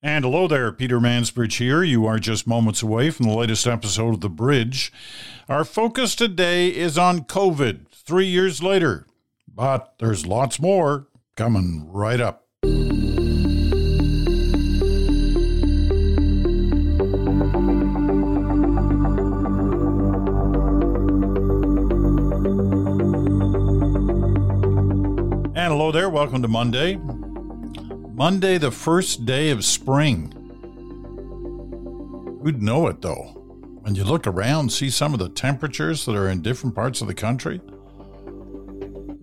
And hello there, Peter Mansbridge here. You are just moments away from the latest episode of The Bridge. Our focus today is on COVID, three years later. But there's lots more coming right up. And hello there, welcome to Monday. Monday, the first day of spring. Who'd know it though? When you look around, see some of the temperatures that are in different parts of the country.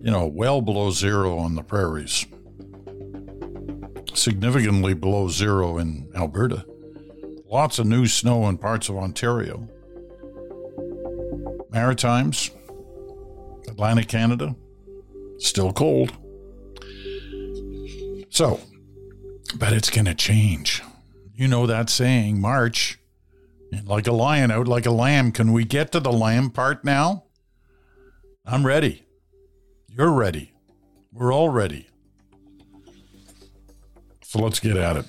You know, well below zero on the prairies, significantly below zero in Alberta. Lots of new snow in parts of Ontario. Maritimes, Atlantic Canada, still cold. So, but it's going to change. You know that saying, March, like a lion out like a lamb. Can we get to the lamb part now? I'm ready. You're ready. We're all ready. So let's get at it.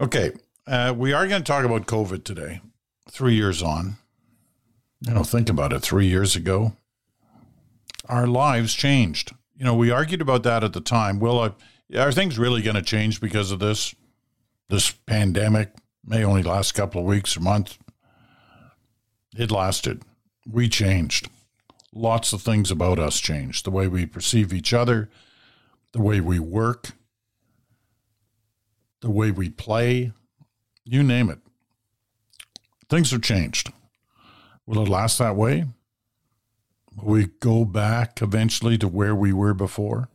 Okay, uh, we are going to talk about COVID today, three years on. You know, think about it. Three years ago, our lives changed. You know, we argued about that at the time. Will uh, are things really going to change because of this? This pandemic may only last a couple of weeks or months. It lasted. We changed. Lots of things about us changed. The way we perceive each other, the way we work, the way we play, you name it. Things have changed. Will it last that way? Will we go back eventually to where we were before?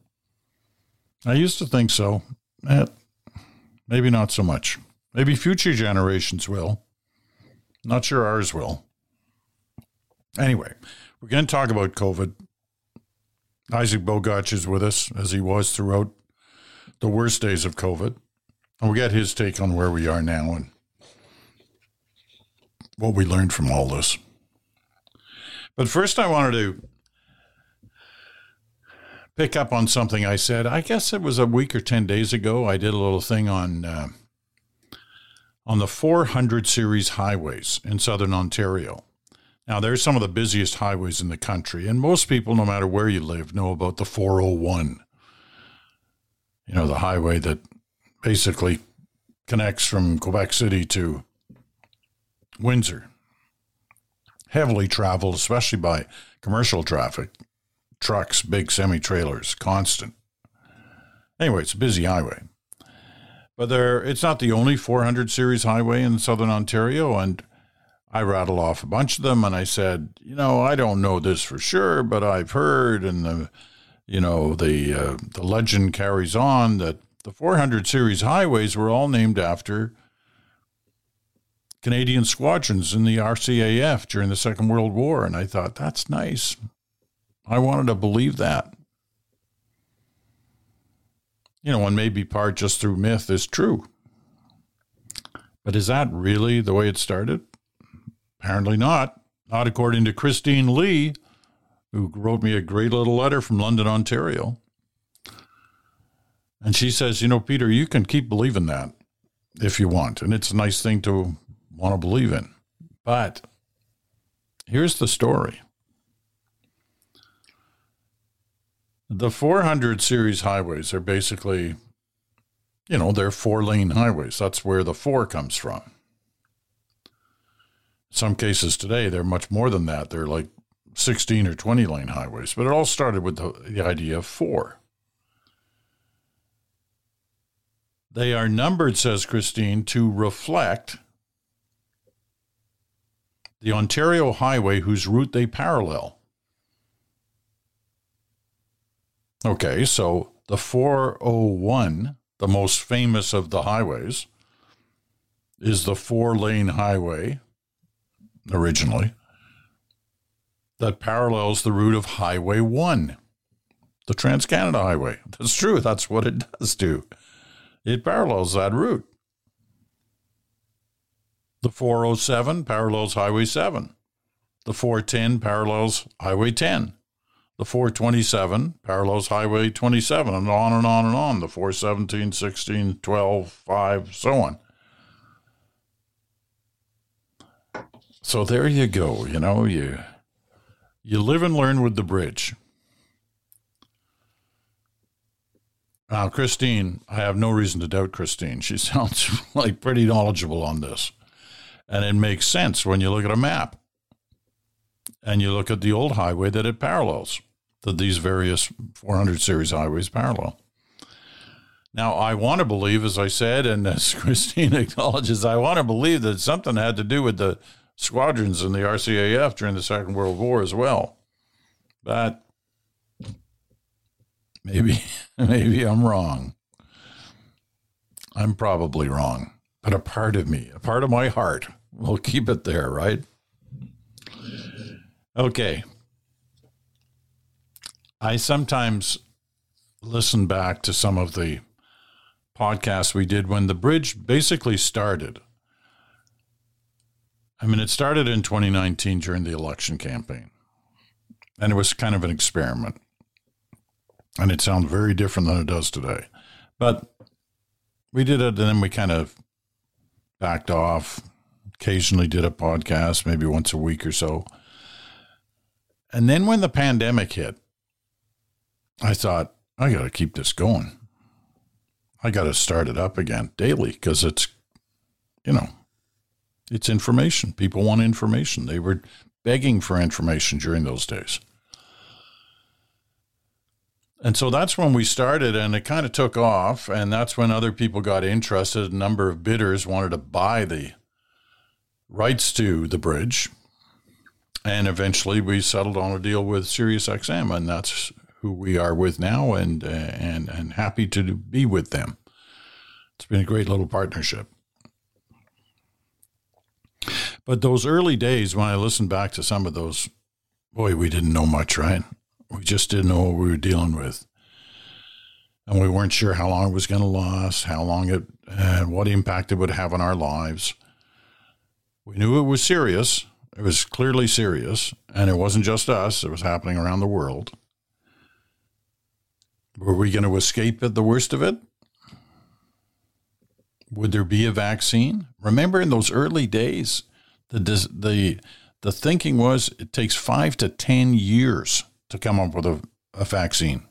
I used to think so. Eh, maybe not so much. Maybe future generations will. Not sure ours will. Anyway, we're going to talk about COVID. Isaac Bogoch is with us, as he was throughout the worst days of COVID. And we'll get his take on where we are now and what we learned from all this. But first, I wanted to pick up on something I said. I guess it was a week or 10 days ago. I did a little thing on. Uh, on the 400 series highways in southern Ontario. Now, there's some of the busiest highways in the country, and most people, no matter where you live, know about the 401. You know, the highway that basically connects from Quebec City to Windsor. Heavily traveled, especially by commercial traffic, trucks, big semi trailers, constant. Anyway, it's a busy highway. But there, it's not the only 400 series highway in southern Ontario. And I rattled off a bunch of them, and I said, you know, I don't know this for sure, but I've heard, and the, you know, the uh, the legend carries on that the 400 series highways were all named after Canadian squadrons in the RCAF during the Second World War, and I thought that's nice. I wanted to believe that you know, and maybe part just through myth is true. But is that really the way it started? Apparently not. Not according to Christine Lee, who wrote me a great little letter from London, Ontario. And she says, you know, Peter, you can keep believing that if you want. And it's a nice thing to want to believe in. But here's the story The 400 series highways are basically, you know, they're four lane highways. That's where the four comes from. Some cases today, they're much more than that. They're like 16 or 20 lane highways, but it all started with the, the idea of four. They are numbered, says Christine, to reflect the Ontario highway whose route they parallel. Okay, so the 401, the most famous of the highways, is the four lane highway originally that parallels the route of Highway 1, the Trans Canada Highway. That's true. That's what it does do. It parallels that route. The 407 parallels Highway 7. The 410 parallels Highway 10. The 427 parallels Highway 27, and on and on and on, the 417, 16, 12, 5, so on. So there you go. You know, you you live and learn with the bridge. Now, Christine, I have no reason to doubt Christine. She sounds like pretty knowledgeable on this. And it makes sense when you look at a map and you look at the old highway that it parallels, that these various 400 series highways parallel. Now, I want to believe, as I said, and as Christine acknowledges, I want to believe that something had to do with the squadrons in the RCAF during the Second World War as well. But maybe, maybe I'm wrong. I'm probably wrong, but a part of me, a part of my heart, will keep it there, right? Okay. I sometimes listen back to some of the podcasts we did when the bridge basically started. I mean, it started in 2019 during the election campaign, and it was kind of an experiment. And it sounds very different than it does today. But we did it, and then we kind of backed off, occasionally did a podcast, maybe once a week or so. And then when the pandemic hit, I thought, I got to keep this going. I got to start it up again daily because it's, you know, it's information. People want information. They were begging for information during those days. And so that's when we started, and it kind of took off. And that's when other people got interested. A number of bidders wanted to buy the rights to the bridge. And eventually we settled on a deal with SiriusXM, and that's who we are with now and, and, and happy to be with them. It's been a great little partnership. But those early days, when I listened back to some of those, boy, we didn't know much, right? We just didn't know what we were dealing with. And we weren't sure how long it was going to last, how long it, and what impact it would have on our lives. We knew it was serious. It was clearly serious. And it wasn't just us, it was happening around the world. Were we going to escape at the worst of it? Would there be a vaccine? Remember in those early days, the the the thinking was it takes five to ten years to come up with a, a vaccine.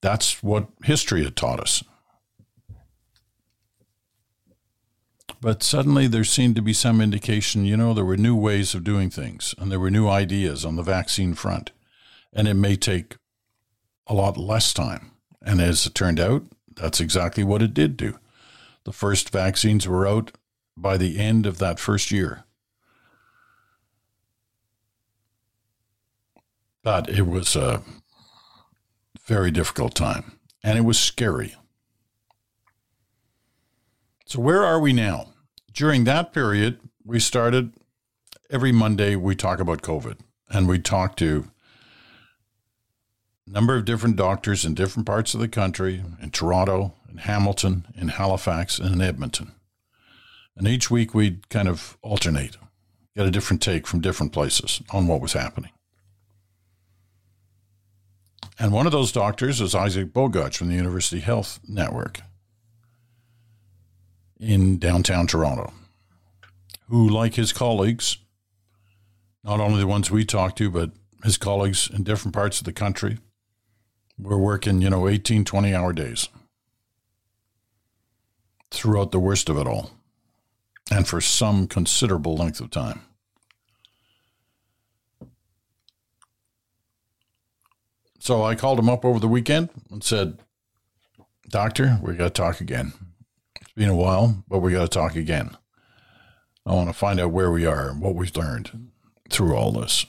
That's what history had taught us. But suddenly there seemed to be some indication, you know, there were new ways of doing things and there were new ideas on the vaccine front. And it may take a lot less time. And as it turned out, that's exactly what it did do. The first vaccines were out by the end of that first year. But it was a very difficult time and it was scary. So, where are we now? During that period, we started every Monday, we talk about COVID and we talk to number of different doctors in different parts of the country in Toronto, in Hamilton, in Halifax, and in Edmonton. And each week we'd kind of alternate, get a different take from different places on what was happening. And one of those doctors is Isaac Bogoch from the University Health Network in downtown Toronto, who, like his colleagues, not only the ones we talked to, but his colleagues in different parts of the country, were working, you know, 18, 20 hour days throughout the worst of it all and for some considerable length of time. So I called him up over the weekend and said, Doctor, we got to talk again. It's been a while, but we got to talk again. I want to find out where we are and what we've learned through all this.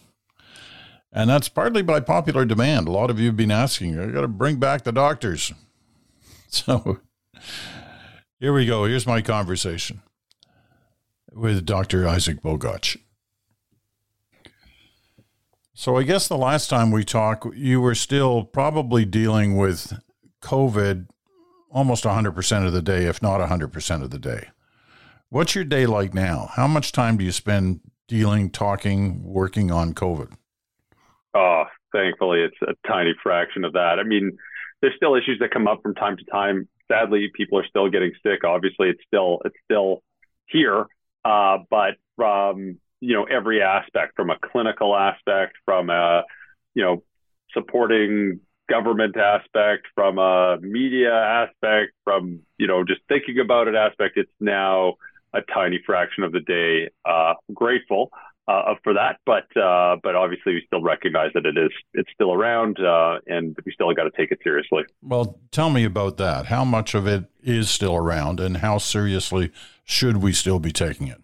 And that's partly by popular demand. A lot of you have been asking, I got to bring back the doctors. So here we go. Here's my conversation with Dr. Isaac Bogoch. So I guess the last time we talked, you were still probably dealing with COVID almost 100% of the day, if not 100% of the day. What's your day like now? How much time do you spend dealing, talking, working on COVID? Oh, thankfully, it's a tiny fraction of that. I mean, there's still issues that come up from time to time. Sadly, people are still getting sick. Obviously, it's still it's still here, uh, but from you know every aspect, from a clinical aspect, from a you know supporting government aspect, from a media aspect, from you know just thinking about it aspect, it's now a tiny fraction of the day. Uh, grateful uh, for that, but uh, but obviously we still recognize that it is it's still around, uh, and we still got to take it seriously. Well, tell me about that. How much of it is still around, and how seriously should we still be taking it?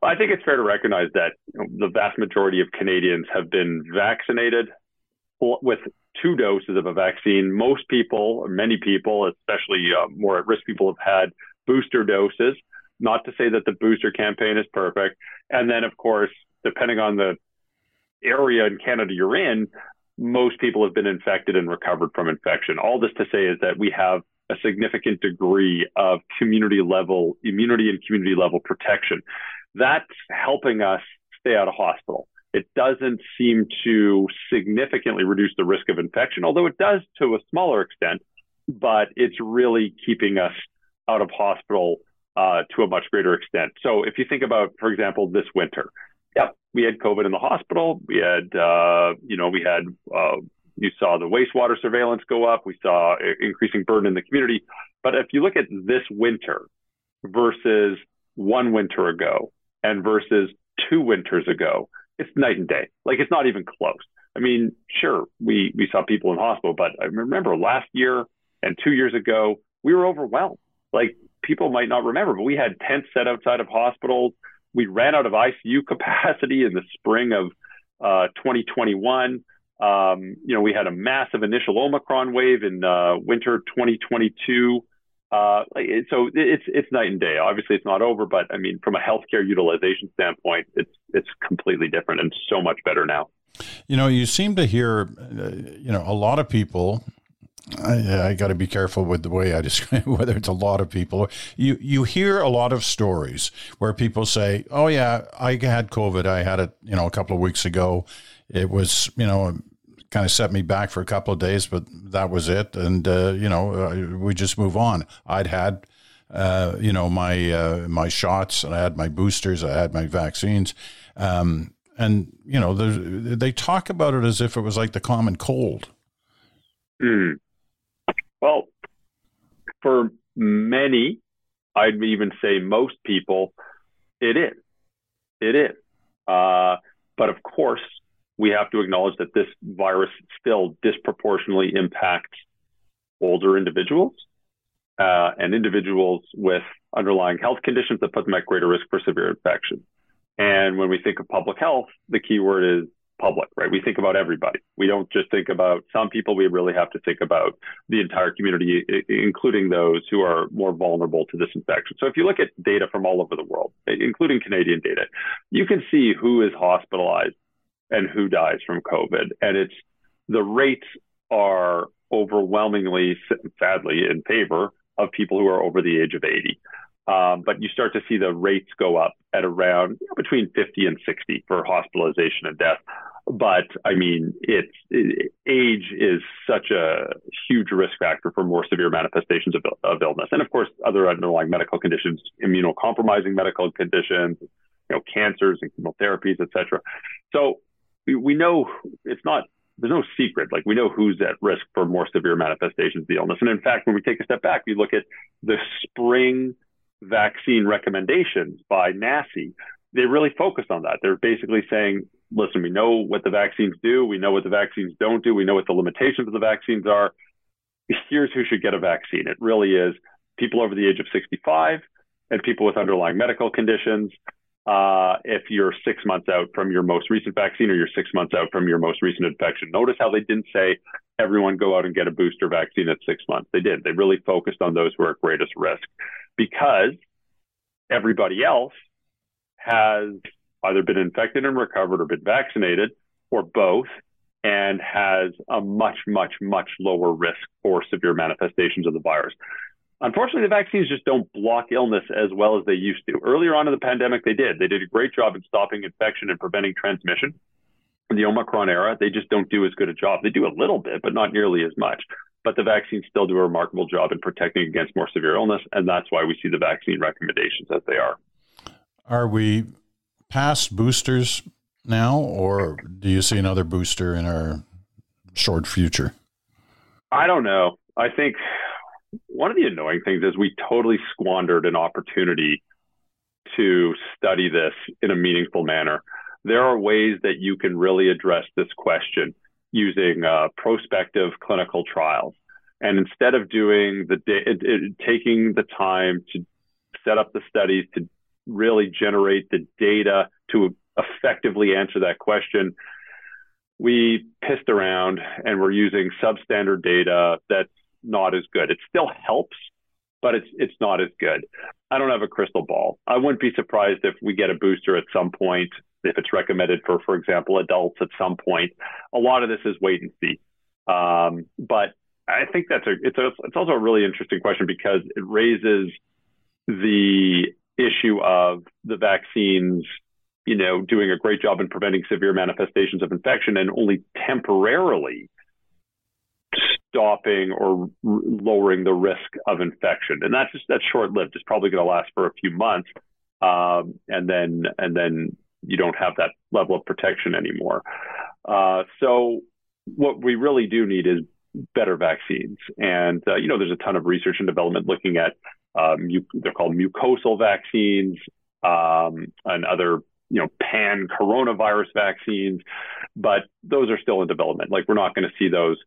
Well, I think it's fair to recognize that the vast majority of Canadians have been vaccinated with two doses of a vaccine. Most people, many people, especially uh, more at risk people, have had booster doses. Not to say that the booster campaign is perfect. And then, of course, depending on the area in Canada you're in, most people have been infected and recovered from infection. All this to say is that we have a significant degree of community level immunity and community level protection. That's helping us stay out of hospital. It doesn't seem to significantly reduce the risk of infection, although it does to a smaller extent, but it's really keeping us out of hospital uh, to a much greater extent. So if you think about, for example, this winter, yep, we had COVID in the hospital. We had, uh, you know, we had, uh, you saw the wastewater surveillance go up. We saw increasing burden in the community. But if you look at this winter versus one winter ago and versus two winters ago, it's night and day. Like it's not even close. I mean, sure, we we saw people in hospital, but I remember last year and two years ago, we were overwhelmed. Like people might not remember, but we had tents set outside of hospitals. We ran out of ICU capacity in the spring of uh, 2021. Um, you know, we had a massive initial Omicron wave in uh, winter 2022. Uh, so it's it's night and day. Obviously, it's not over, but I mean, from a healthcare utilization standpoint, it's it's completely different and so much better now. You know, you seem to hear, uh, you know, a lot of people. I, I got to be careful with the way I describe whether it's a lot of people. You you hear a lot of stories where people say, "Oh yeah, I had COVID. I had it, you know, a couple of weeks ago. It was, you know, kind of set me back for a couple of days, but that was it. And uh, you know, uh, we just move on. I'd had, uh, you know, my uh, my shots, and I had my boosters, I had my vaccines, um, and you know, they talk about it as if it was like the common cold. Mm. Well, for many, I'd even say most people, it is. It is. Uh, but of course, we have to acknowledge that this virus still disproportionately impacts older individuals uh, and individuals with underlying health conditions that put them at greater risk for severe infection. And when we think of public health, the key word is public, right? We think about everybody. We don't just think about some people. We really have to think about the entire community, including those who are more vulnerable to this infection. So if you look at data from all over the world, including Canadian data, you can see who is hospitalized and who dies from COVID. And it's the rates are overwhelmingly, sadly, in favor of people who are over the age of 80. Um, but you start to see the rates go up at around you know, between 50 and 60 for hospitalization and death. But I mean, it's it, age is such a huge risk factor for more severe manifestations of, of illness, and of course, other underlying medical conditions, immunocompromising medical conditions, you know, cancers and chemotherapies, et cetera. So we, we know it's not there's no secret. Like we know who's at risk for more severe manifestations of the illness. And in fact, when we take a step back, we look at the spring vaccine recommendations by NACI. They really focused on that. They're basically saying, listen, we know what the vaccines do. We know what the vaccines don't do. We know what the limitations of the vaccines are. Here's who should get a vaccine. It really is people over the age of 65 and people with underlying medical conditions uh, if you're six months out from your most recent vaccine or you're six months out from your most recent infection. Notice how they didn't say everyone go out and get a booster vaccine at six months. They did. They really focused on those who are at greatest risk because everybody else has either been infected and recovered or been vaccinated or both and has a much, much, much lower risk for severe manifestations of the virus. Unfortunately, the vaccines just don't block illness as well as they used to. Earlier on in the pandemic, they did. They did a great job in stopping infection and preventing transmission. In the Omicron era, they just don't do as good a job. They do a little bit, but not nearly as much. But the vaccines still do a remarkable job in protecting against more severe illness, and that's why we see the vaccine recommendations as they are. Are we past boosters now, or do you see another booster in our short future? I don't know. I think one of the annoying things is we totally squandered an opportunity to study this in a meaningful manner. There are ways that you can really address this question using uh, prospective clinical trials. And instead of doing the it, it, taking the time to set up the studies to really generate the data to effectively answer that question, we pissed around and we're using substandard data that's not as good. It still helps, but it's it's not as good. I don't have a crystal ball. I wouldn't be surprised if we get a booster at some point, if it's recommended for, for example, adults at some point. A lot of this is wait and see. Um, but I think that's a it's a it's also a really interesting question because it raises the issue of the vaccines you know, doing a great job in preventing severe manifestations of infection and only temporarily stopping or r- lowering the risk of infection. And that's just that's short lived. It's probably going to last for a few months, um, and then and then you don't have that level of protection anymore. Uh, so what we really do need is better vaccines. And uh, you know, there's a ton of research and development looking at um, they're called mucosal vaccines um, and other you know, pan coronavirus vaccines, but those are still in development. Like we're not going to see those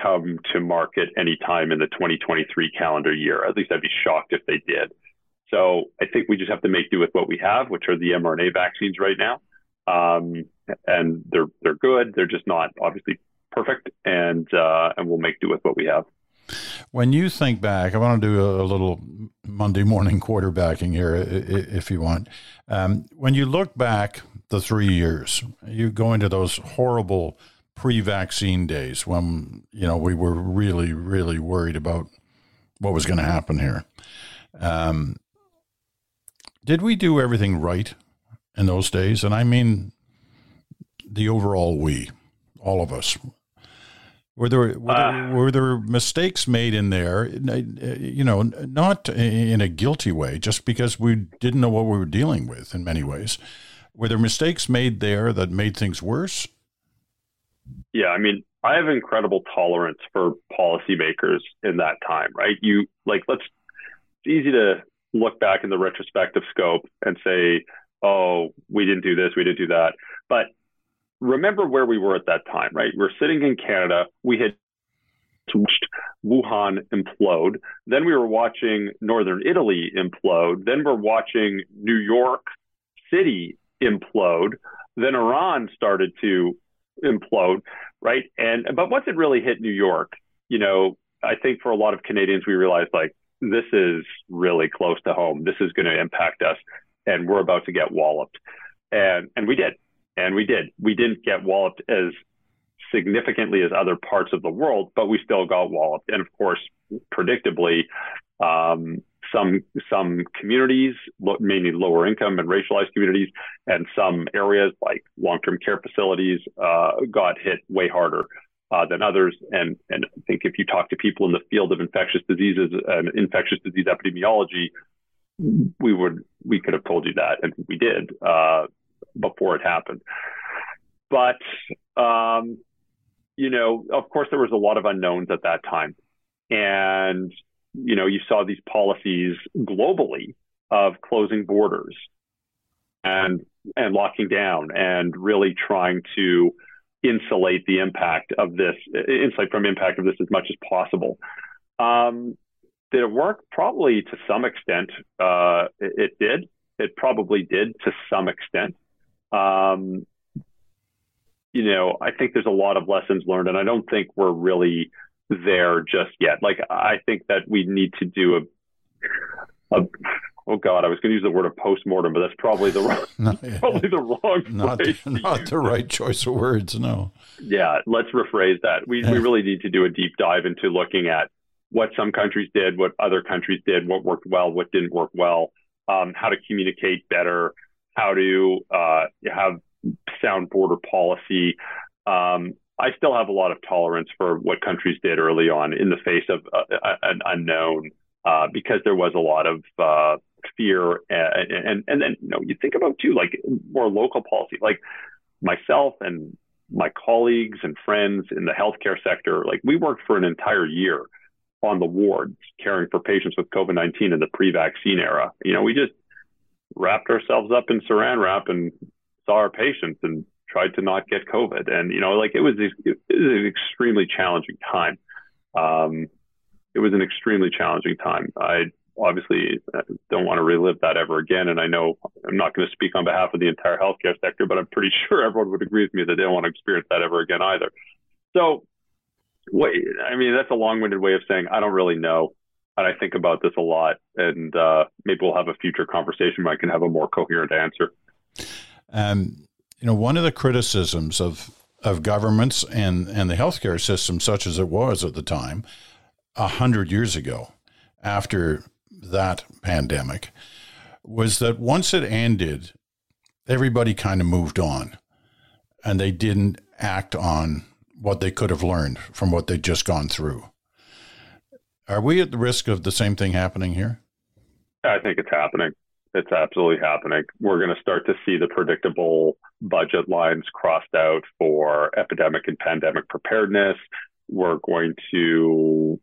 come to market anytime in the 2023 calendar year. At least I'd be shocked if they did. So I think we just have to make do with what we have, which are the mRNA vaccines right now. Um, and they're they're good. They're just not obviously perfect, and uh, and we'll make do with what we have. When you think back, I want to do a, little Monday morning quarterbacking here, if you want. Um, when you look back the three years, you go into those horrible pre-vaccine days when you know we were really, really worried about what was going to happen here. Um, did we do everything right in those days? And I mean the overall we, all of us. Were there were, uh, there were there mistakes made in there? You know, not in a guilty way, just because we didn't know what we were dealing with. In many ways, were there mistakes made there that made things worse? Yeah, I mean, I have incredible tolerance for policymakers in that time. Right? You like let's. It's easy to look back in the retrospective scope and say, "Oh, we didn't do this, we didn't do that," but remember where we were at that time, right? We're sitting in Canada. We had watched Wuhan implode. Then we were watching Northern Italy implode. Then we're watching New York City implode. Then Iran started to implode, right? And but once it really hit New York, you know, I think for a lot of Canadians, we realized like this is really close to home. This is going to impact us, and we're about to get walloped. And and we did. And we did. We didn't get walloped as significantly as other parts of the world, but we still got walloped. And of course, predictably, um, some some communities, mainly lower income and racialized communities, and some areas like long-term care facilities, uh, got hit way harder uh, than others. And and I think if you talk to people in the field of infectious diseases and infectious disease epidemiology, we would we could have told you that, and we did. Uh, before it happened. But, um, you know, of course, there was a lot of unknowns at that time. And, you know, you saw these policies globally of closing borders and and locking down and really trying to insulate the impact of this, insulate from impact of this as much as possible. Um, did it work? Probably to some extent, uh, it, it, did. It probably did to some extent. Um, you know, I think there's a lot of lessons learned, and I don't think we're really there just yet. Like, I think that we need to do a, a oh God, I was going to use the word of postmortem, but that's probably the wrong, no, yeah. probably the wrong not, not the right choice of words. No. Yeah, let's rephrase that. We yeah. we really need to do a deep dive into looking at what some countries did, what other countries did, what worked well, what didn't work well, um, how to communicate better, how to uh, have sound border policy. Um, I still have a lot of tolerance for what countries did early on in the face of uh, an unknown, uh, because there was a lot of uh, fear, and, and and then you know you think about too like more local policy, like myself and my colleagues and friends in the healthcare sector, like we worked for an entire year on the wards caring for patients with COVID 19 in the pre vaccine era. You know, we just wrapped ourselves up in saran wrap and saw our patients and tried to not get COVID. And, you know, like it was, it was an extremely challenging time. Um, it was an extremely challenging time. I obviously uh, don't want to relive that ever again. And I know I'm not going to speak on behalf of the entire healthcare sector, but I'm pretty sure everyone would agree with me that they don't want to experience that ever again either. So, what, I mean, that's a long-winded way of saying I don't really know. And I think about this a lot, and uh, maybe we'll have a future conversation where I can have a more coherent answer. Um, you know, one of the criticisms of of governments and and the healthcare system, such as it was at the time, a hundred years ago, after that pandemic was that once it ended, everybody kind of moved on and they didn't act on what they could have learned from what they'd just gone through. Are we at the risk of the same thing happening here? I think it's happening. It's absolutely happening. We're going to start to see the predictable budget lines crossed out for epidemic and pandemic preparedness. We're going to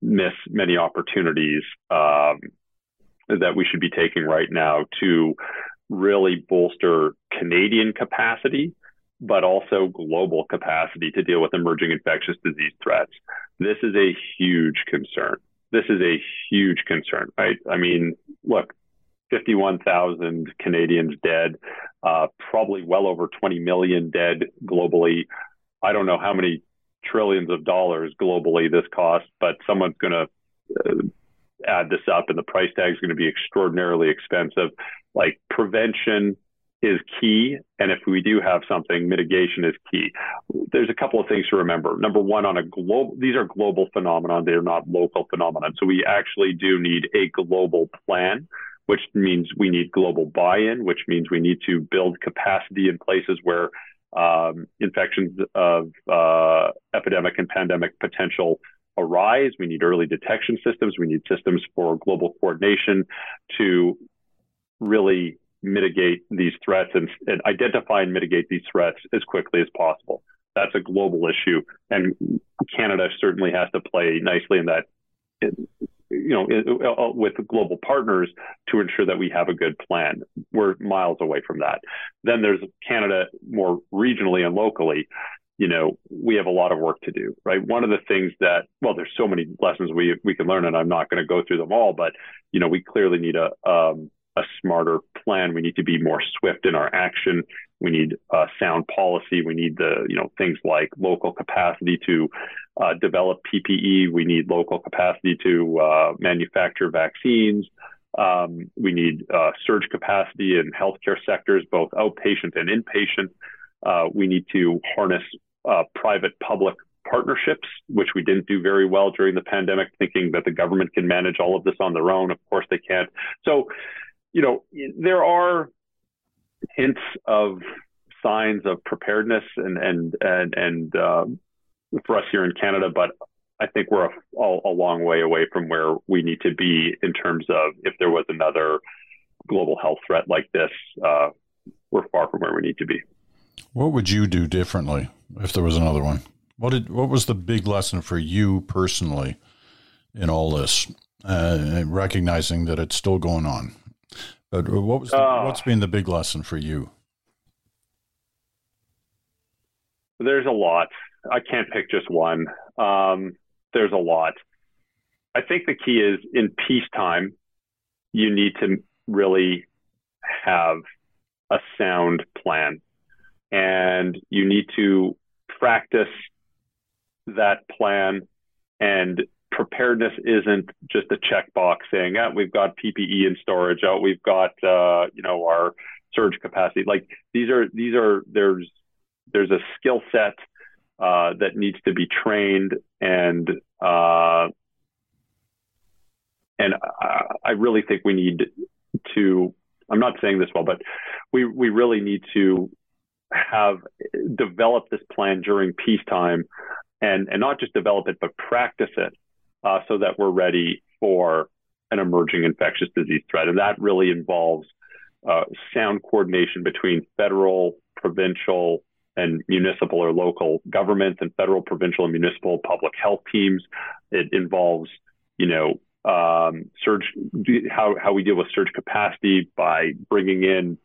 miss many opportunities um, that we should be taking right now to really bolster Canadian capacity, but also global capacity to deal with emerging infectious disease threats. This is a huge concern. This is a huge concern, right? I mean, look, 51,000 Canadians dead, uh, probably well over 20 million dead globally. I don't know how many trillions of dollars globally this cost, but someone's going to uh, add this up and the price tag is going to be extraordinarily expensive. Like prevention is key. And if we do have something, mitigation is key. There's a couple of things to remember. Number one, on a global, these are global phenomenon. They're not local phenomenon. So we actually do need a global plan, which means we need global buy-in, which means we need to build capacity in places where um, infections of uh, epidemic and pandemic potential arise. We need early detection systems. We need systems for global coordination to really mitigate these threats and, and identify and mitigate these threats as quickly as possible. That's a global issue, and Canada certainly has to play nicely in that you know, uh, with global partners to ensure that we have a good plan. We're miles away from that. Then there's Canada more regionally and locally. You know, we have a lot of work to do, right? One of the things that, well, there's so many lessons we we can learn, and I'm not going to go through them all, but you know, we clearly need a um, a smarter plan. We need to be more swift in our action. We need uh, sound policy. We need the you know things like local capacity to uh, develop PPE. We need local capacity to uh, manufacture vaccines. Um, we need uh, surge capacity in healthcare sectors, both outpatient and inpatient. Uh, we need to harness uh, private-public partnerships, which we didn't do very well during the pandemic, thinking that the government can manage all of this on their own. Of course, they can't. So, you know, there are hints of signs of preparedness and and and and um, for us here in Canada, but I think we're a, a, a long way away from where we need to be in terms of if there was another global health threat like this, uh, we're far from where we need to be. What would you do differently if there was another one? What did what was the big lesson for you personally in all this? Uh, recognizing that it's still going on, but what was the, uh, what's been the big lesson for you? There's a lot. I can't pick just one. Um, there's a lot. I think the key is in peacetime, you need to really have a sound plan and you need to practice that plan and preparedness isn't just a checkbox saying oh, we've got ppe in storage oh we've got uh, you know our surge capacity like these are these are there's there's a skill set uh, that needs to be trained and uh, and I, I really think we need to. I'm not saying this well, but we we really need to have developed this plan during peacetime and, and not just develop it, but practice it uh, so that we're ready for an emerging infectious disease threat. And that really involves uh, sound coordination between federal, provincial, and municipal or local governments and federal, provincial, and municipal public health teams. It involves, you know, um, surge, how, how we deal with surge capacity by bringing in,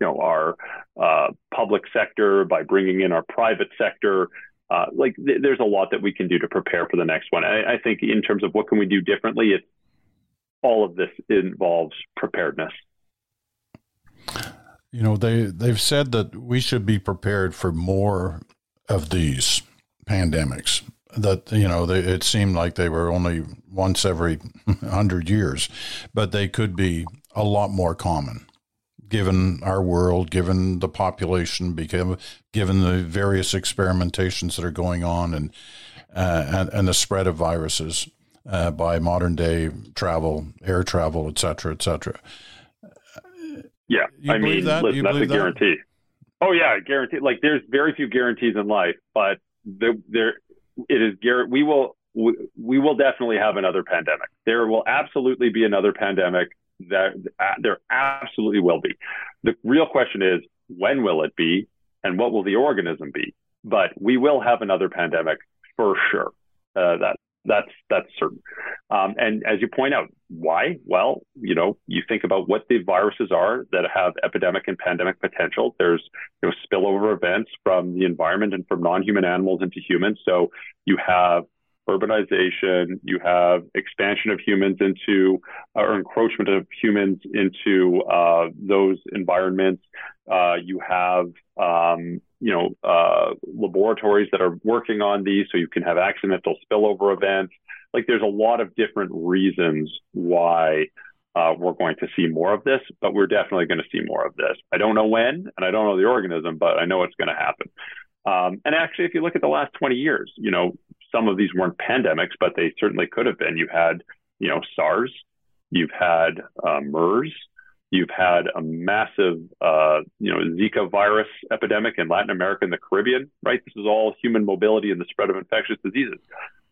you know, our uh, public sector, by bringing in our private sector. Uh, like th- there's a lot that we can do to prepare for the next one. I, I think in terms of what can we do differently, it's all of this involves preparedness. You know, they they've said that we should be prepared for more of these pandemics. That you know, they, it seemed like they were only once every hundred years, but they could be a lot more common, given our world, given the population, because given the various experimentations that are going on, and uh, and, and the spread of viruses uh, by modern day travel, air travel, et cetera, et cetera. Yeah, You I mean, that? listen, that's a believe that? guarantee. Oh yeah, guarantee. Like there's very few guarantees in life, but the, there it is. We will we, we will definitely have another pandemic. There will absolutely be another pandemic. That uh, there absolutely will be. The real question is when will it be, and what will the organism be? But we will have another pandemic for sure. Uh, that that's that's certain. Um, and as you point out, why? Well, you know, you think about what the viruses are that have epidemic and pandemic potential. There's you know spillover events from the environment and from non-human animals into humans. So you have urbanization, you have expansion of humans into or encroachment of humans into uh, those environments. Uh, you have um, you know uh, laboratories that are working on these, so you can have accidental spillover events. Like there's a lot of different reasons why uh, we're going to see more of this, but we're definitely going to see more of this. I don't know when, and I don't know the organism, but I know it's going to happen. Um, and actually, if you look at the last 20 years, you know, some of these weren't pandemics, but they certainly could have been. You had, you know, SARS, you've had uh, MERS, you've had a massive, uh, you know, Zika virus epidemic in Latin America and the Caribbean, right? This is all human mobility and the spread of infectious diseases.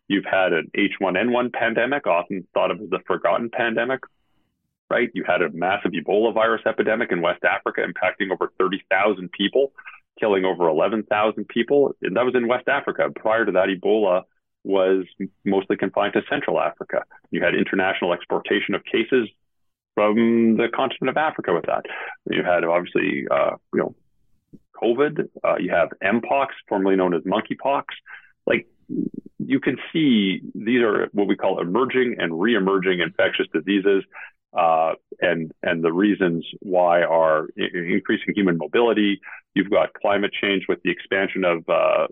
You've had an H1N1 pandemic, often thought of as the forgotten pandemic, right? You had a massive Ebola virus epidemic in West Africa impacting over 30,000 people, killing over 11,000 people. And that was in West Africa. Prior to that, Ebola was mostly confined to Central Africa. You had international exportation of cases from the continent of Africa with that. You had obviously, uh, you know, COVID. Uh, you have Mpox, formerly known as monkeypox. Like you can see, these are what we call emerging and re-emerging infectious diseases. Uh, and and the reasons why are increasing human mobility. You've got climate change with the expansion of uh,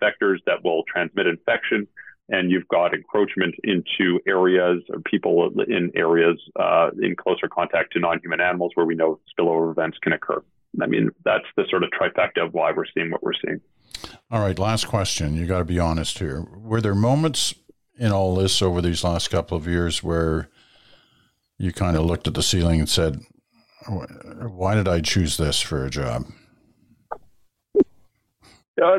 vectors that will transmit infection, and you've got encroachment into areas or people in areas uh, in closer contact to non-human animals where we know spillover events can occur. I mean, that's the sort of trifecta of why we're seeing what we're seeing. All right, last question. You got to be honest here. Were there moments in all this over these last couple of years where you kind of looked at the ceiling and said, "Why did I choose this for a job?" Uh,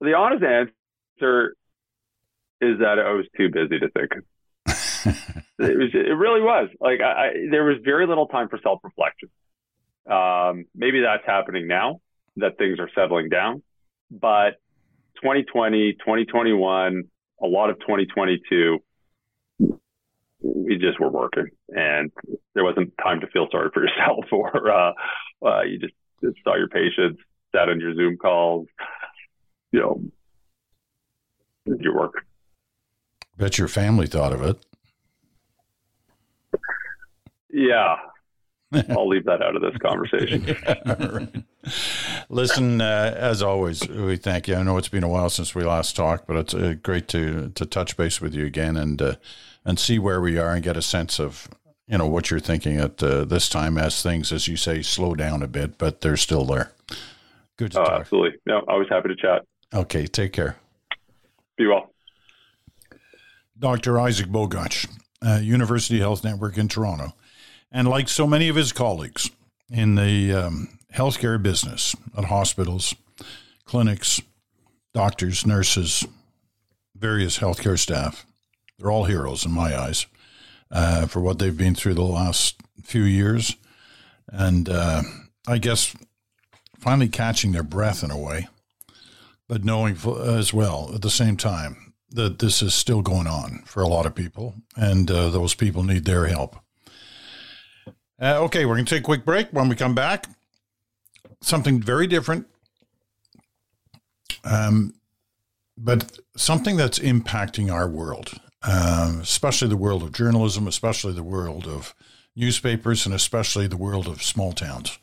the honest answer is that I was too busy to think. it was. It really was. Like I, I there was very little time for self reflection. Um, maybe that's happening now that things are settling down, but 2020, 2021, a lot of 2022, we just were working, and there wasn't time to feel sorry for yourself, or uh, uh, you just, just saw your patients, sat on your Zoom calls, you know, did your work. Bet your family thought of it. Yeah. I'll leave that out of this conversation. All right. Listen, uh, as always, we thank you. I know it's been a while since we last talked, but it's uh, great to to touch base with you again and uh, and see where we are and get a sense of you know what you're thinking at uh, this time as things, as you say, slow down a bit, but they're still there. Good to Oh, talk. absolutely. No, always happy to chat. Okay, take care. Be well. Dr. Isaac Bogoch, uh, University Health Network in Toronto. And like so many of his colleagues in the um, healthcare business at hospitals, clinics, doctors, nurses, various healthcare staff. They're all heroes in my eyes uh, for what they've been through the last few years. And uh, I guess finally catching their breath in a way, but knowing as well at the same time that this is still going on for a lot of people, and uh, those people need their help. Uh, okay, we're going to take a quick break. When we come back, something very different, um, but something that's impacting our world, uh, especially the world of journalism, especially the world of newspapers, and especially the world of small towns.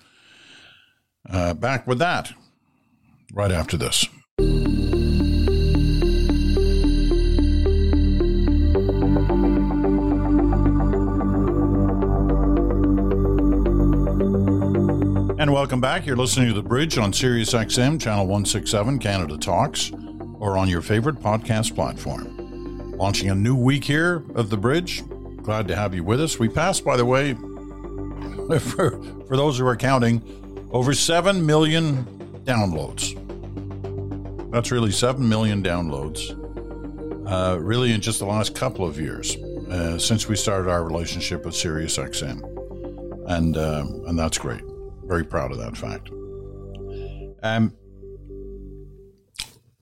Uh, back with that right after this. Welcome back. You're listening to The Bridge on Sirius XM, Channel 167, Canada Talks, or on your favorite podcast platform. Launching a new week here of The Bridge. Glad to have you with us. We passed, by the way, for, for those who are counting, over 7 million downloads. That's really 7 million downloads, uh, really, in just the last couple of years uh, since we started our relationship with SiriusXM. And, uh, and that's great. Very proud of that fact. Um,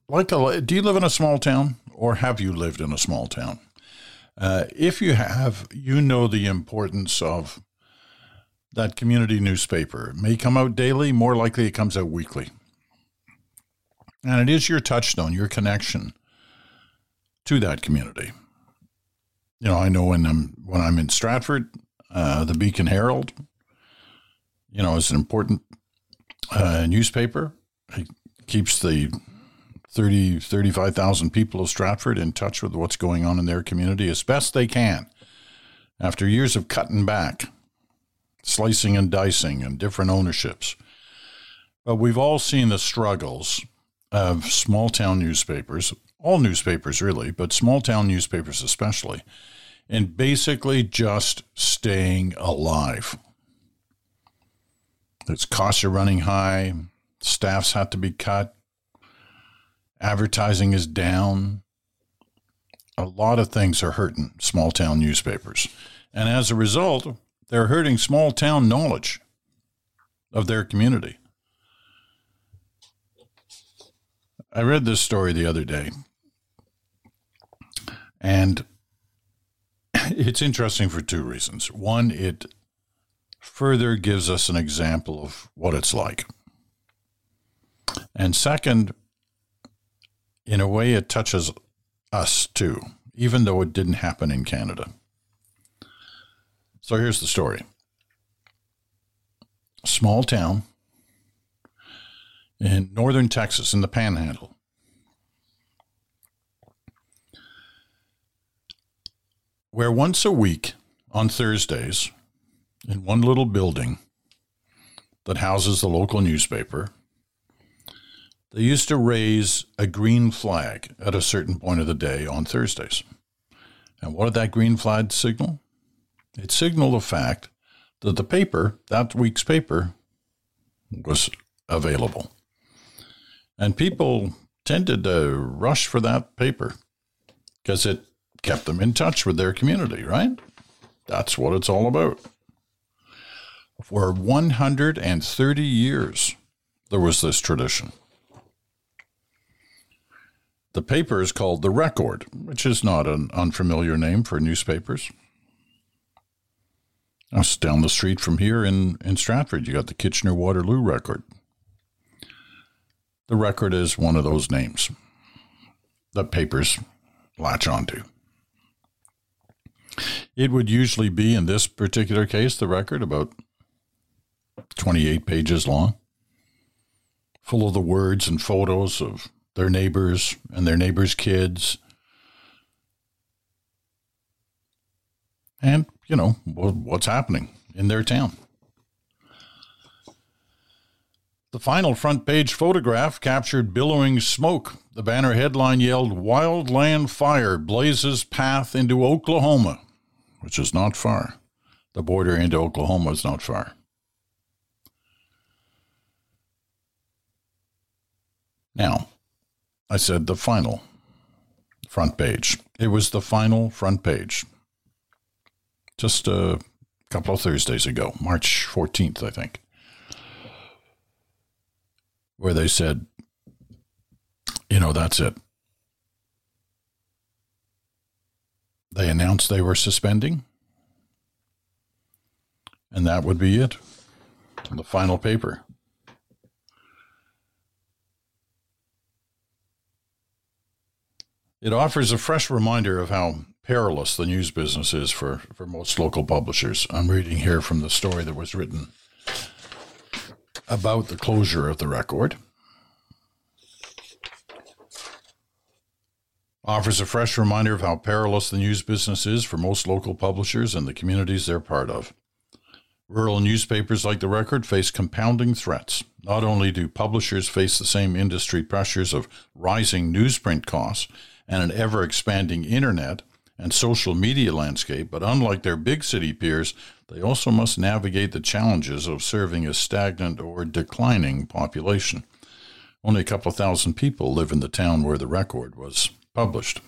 like, do you live in a small town or have you lived in a small town? Uh, if you have, you know the importance of that community newspaper. It may come out daily, more likely it comes out weekly. And it is your touchstone, your connection to that community. You know, I know when I'm when I'm in Stratford, uh, the Beacon Herald, you know, is an important uh, newspaper. It keeps the 30, 35,000 people of Stratford in touch with what's going on in their community as best they can. After years of cutting back, slicing and dicing, and different ownerships. But we've all seen the struggles of small town newspapers, all newspapers really, but small town newspapers especially, in basically just staying alive. Its costs are running high, staffs have to be cut, advertising is down. A lot of things are hurting small town newspapers. And as a result, they're hurting small town knowledge of their community. I read this story the other day, and it's interesting for two reasons. One, it further gives us an example of what it's like. And second, in a way, it touches us too, even though it didn't happen in Canada. So here's the story small town in northern Texas in the panhandle. Where once a week on Thursdays, in one little building that houses the local newspaper, they used to raise a green flag at a certain point of the day on Thursdays. And what did that green flag signal? It signaled the fact that the paper, that week's paper, was available. And people tended to rush for that paper because it kept them in touch with their community, right? That's what it's all about. For 130 years, there was this tradition. The paper is called The Record, which is not an unfamiliar name for newspapers. That's down the street from here in, in Stratford. You got the Kitchener Waterloo record. The record is one of those names that papers latch onto. It would usually be, in this particular case, the record about 28 pages long, full of the words and photos of their neighbors and their neighbors' kids. And you know, what's happening in their town. The final front page photograph captured billowing smoke. The banner headline yelled, Wildland Fire blazes path into Oklahoma, which is not far. The border into Oklahoma is not far. Now, I said the final front page. It was the final front page. Just a couple of Thursdays ago, March 14th, I think, where they said, you know, that's it. They announced they were suspending, and that would be it. The final paper. It offers a fresh reminder of how perilous the news business is for, for most local publishers. I'm reading here from the story that was written about the closure of the record. Offers a fresh reminder of how perilous the news business is for most local publishers and the communities they're part of. Rural newspapers like the record face compounding threats. Not only do publishers face the same industry pressures of rising newsprint costs and an ever expanding internet and social media landscape, but unlike their big city peers, they also must navigate the challenges of serving a stagnant or declining population. Only a couple thousand people live in the town where the record was published.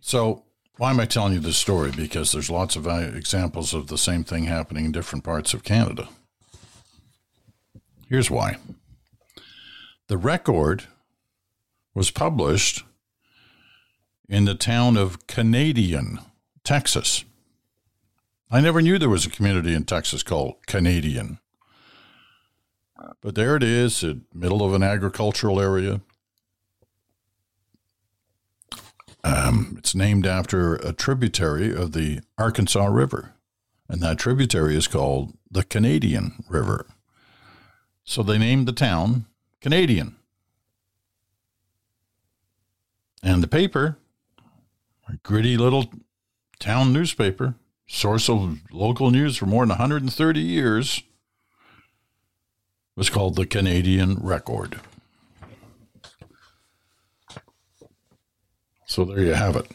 So, why am I telling you this story? Because there's lots of uh, examples of the same thing happening in different parts of Canada. Here's why. The record was published in the town of Canadian, Texas. I never knew there was a community in Texas called Canadian. But there it is, in the middle of an agricultural area. Um, it's named after a tributary of the Arkansas River, and that tributary is called the Canadian River. So they named the town Canadian. And the paper, a gritty little town newspaper, source of local news for more than 130 years, was called the Canadian Record. So there you have it.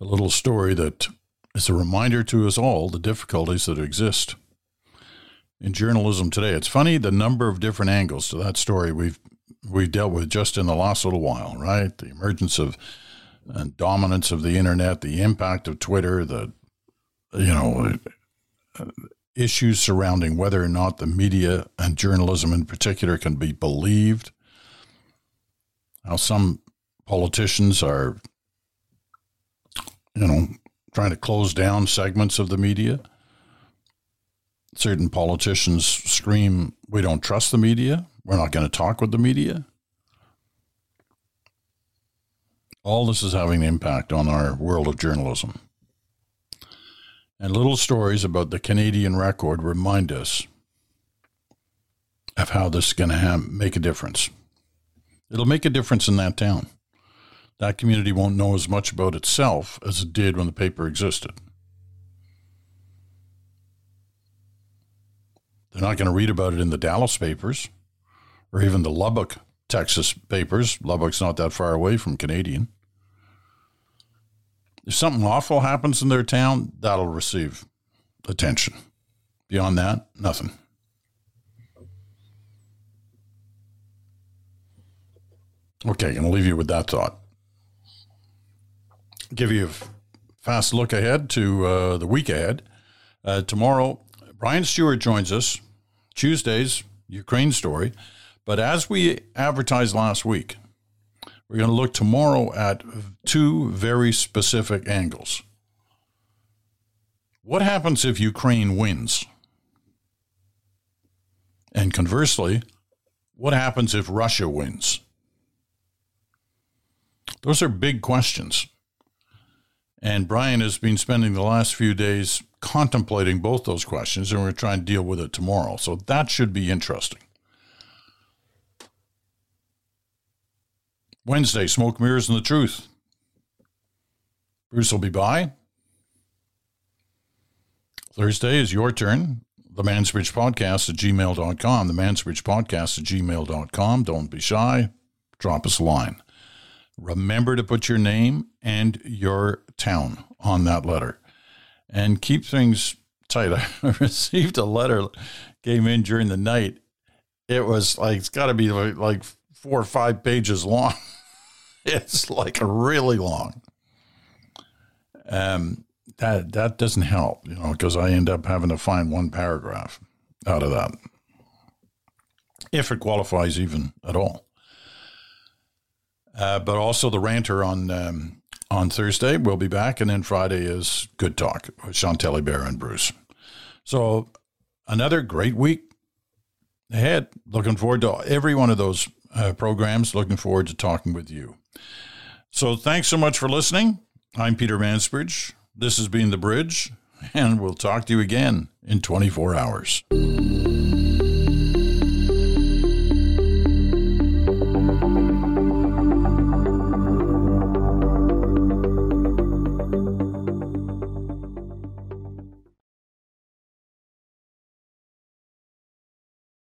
A little story that is a reminder to us all the difficulties that exist in journalism today. It's funny the number of different angles to that story we've we've dealt with just in the last little while, right? The emergence of and dominance of the internet, the impact of Twitter, the you know issues surrounding whether or not the media and journalism in particular can be believed. How some politicians are, you know, trying to close down segments of the media certain politicians scream, we don't trust the media, we're not going to talk with the media. All this is having an impact on our world of journalism. And little stories about the Canadian record remind us of how this is going to make a difference. It'll make a difference in that town. That community won't know as much about itself as it did when the paper existed. They're not going to read about it in the Dallas papers or even the Lubbock, Texas papers. Lubbock's not that far away from Canadian. If something awful happens in their town, that'll receive attention. Beyond that, nothing. Okay, I'm going to leave you with that thought. Give you a fast look ahead to uh, the week ahead. Uh, tomorrow, Brian Stewart joins us Tuesday's Ukraine story. But as we advertised last week, we're going to look tomorrow at two very specific angles. What happens if Ukraine wins? And conversely, what happens if Russia wins? Those are big questions. And Brian has been spending the last few days contemplating both those questions, and we're trying to deal with it tomorrow. So that should be interesting. Wednesday, Smoke, Mirrors, and the Truth. Bruce will be by. Thursday is your turn. The Mansbridge Podcast at gmail.com. The Mansbridge Podcast at gmail.com. Don't be shy. Drop us a line. Remember to put your name and your town on that letter and keep things tight. I received a letter, came in during the night. It was like it's got to be like, like four or five pages long. it's like really long. Um, that that doesn't help, you know, because I end up having to find one paragraph out of that, if it qualifies even at all. Uh, but also the ranter on um, on Thursday we'll be back, and then Friday is Good Talk with Chantal Hébert and Bruce. So another great week ahead. Looking forward to every one of those uh, programs. Looking forward to talking with you. So thanks so much for listening. I'm Peter Mansbridge. This has been The Bridge, and we'll talk to you again in 24 hours.